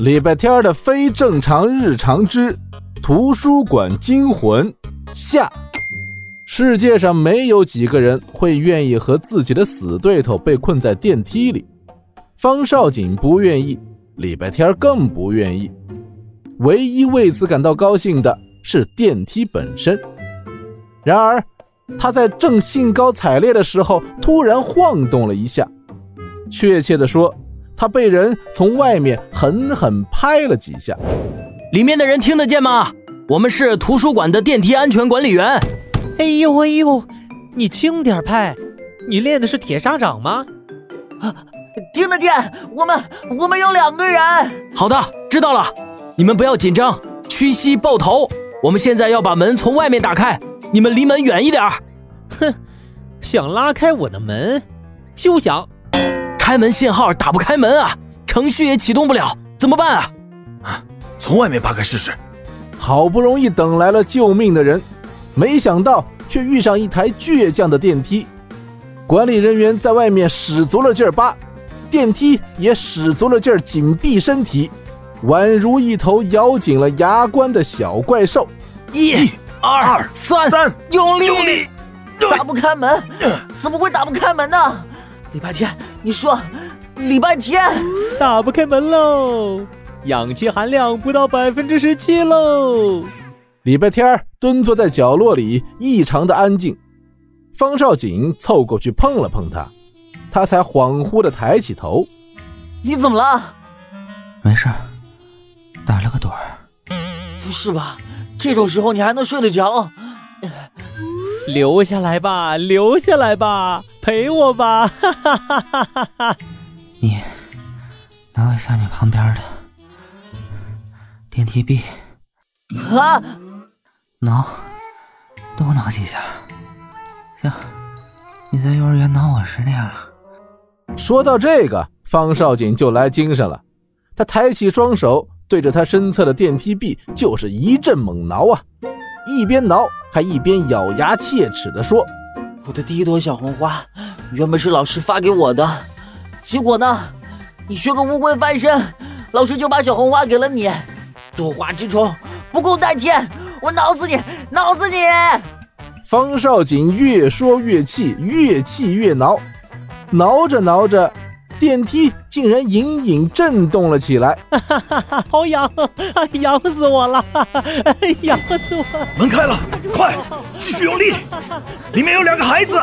礼拜天的非正常日常之图书馆惊魂下。世界上没有几个人会愿意和自己的死对头被困在电梯里。方少锦不愿意，礼拜天更不愿意。唯一为此感到高兴的是电梯本身。然而，他在正兴高采烈的时候，突然晃动了一下。确切的说，他被人从外面狠狠拍了几下。里面的人听得见吗？我们是图书馆的电梯安全管理员。哎呦哎呦，你轻点拍！你练的是铁砂掌吗？啊，听得见！我们我们有两个人。好的，知道了。你们不要紧张，屈膝抱头。我们现在要把门从外面打开，你们离门远一点。哼，想拉开我的门？休想！开门信号打不开门啊，程序也启动不了，怎么办啊？从外面扒开试试。好不容易等来了救命的人。没想到，却遇上一台倔强的电梯。管理人员在外面使足了劲儿扒，电梯也使足了劲儿紧闭身体，宛如一头咬紧了牙关的小怪兽。一、二、三，三，用力！用力！打不开门？怎么会打不开门呢？礼拜天，你说，礼拜天打不开门喽？氧气含量不到百分之十七喽。礼拜天蹲坐在角落里，异常的安静。方少景凑过去碰了碰他，他才恍惚的抬起头：“你怎么了？”“没事，打了个盹儿。”“不是吧？这种时候你还能睡得着？”“留下来吧，留下来吧，陪我吧！”“哈哈哈哈哈哈！”“你挠一下你旁边的电梯壁。”“啊！”挠，多挠几下，行你在幼儿园挠我时那样。说到这个，方少锦就来精神了。他抬起双手，对着他身侧的电梯壁就是一阵猛挠啊！一边挠还一边咬牙切齿地说：“我的第一朵小红花，原本是老师发给我的，结果呢，你学个乌龟翻身，老师就把小红花给了你。多花之虫，不共戴天。”我挠死你，挠死你！方少锦越说越气，越气越挠，挠着挠着，电梯竟然隐隐震动了起来。哈哈哈！好痒，痒死我了！痒死我！门开了，快，继续用力！里面有两个孩子。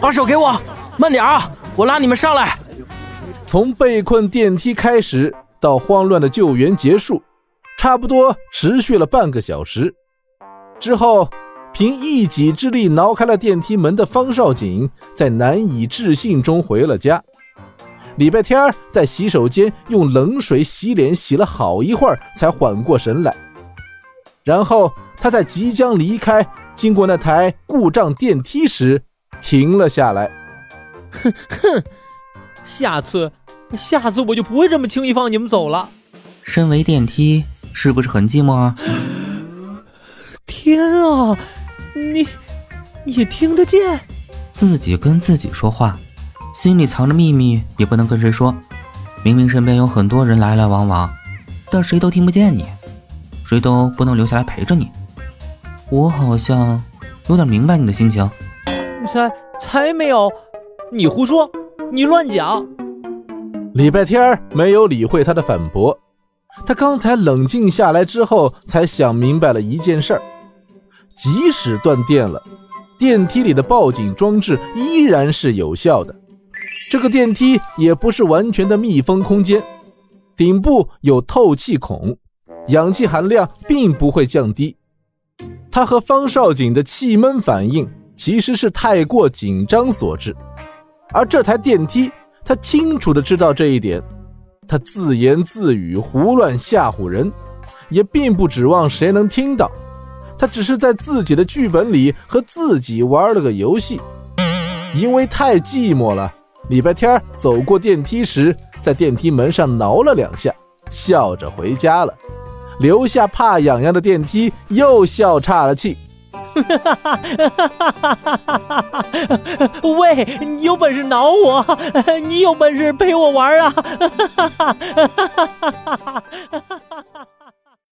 把手给我，慢点啊！我拉你们上来。从被困电梯开始，到慌乱的救援结束。差不多持续了半个小时之后，凭一己之力挠开了电梯门的方少景，在难以置信中回了家。礼拜天在洗手间用冷水洗脸，洗了好一会儿才缓过神来。然后他在即将离开，经过那台故障电梯时停了下来。哼哼，下次，下次我就不会这么轻易放你们走了。身为电梯。是不是很寂寞啊？天啊，你你听得见？自己跟自己说话，心里藏着秘密也不能跟谁说。明明身边有很多人来来往往，但谁都听不见你，谁都不能留下来陪着你。我好像有点明白你的心情。才才没有，你胡说，你乱讲。礼拜天没有理会他的反驳。他刚才冷静下来之后，才想明白了一件事儿：即使断电了，电梯里的报警装置依然是有效的。这个电梯也不是完全的密封空间，顶部有透气孔，氧气含量并不会降低。他和方少锦的气闷反应其实是太过紧张所致，而这台电梯，他清楚的知道这一点。他自言自语，胡乱吓唬人，也并不指望谁能听到。他只是在自己的剧本里和自己玩了个游戏。因为太寂寞了，礼拜天走过电梯时，在电梯门上挠了两下，笑着回家了，留下怕痒痒的电梯又笑岔了气。喂，你有本事挠我，你有本事陪我玩啊！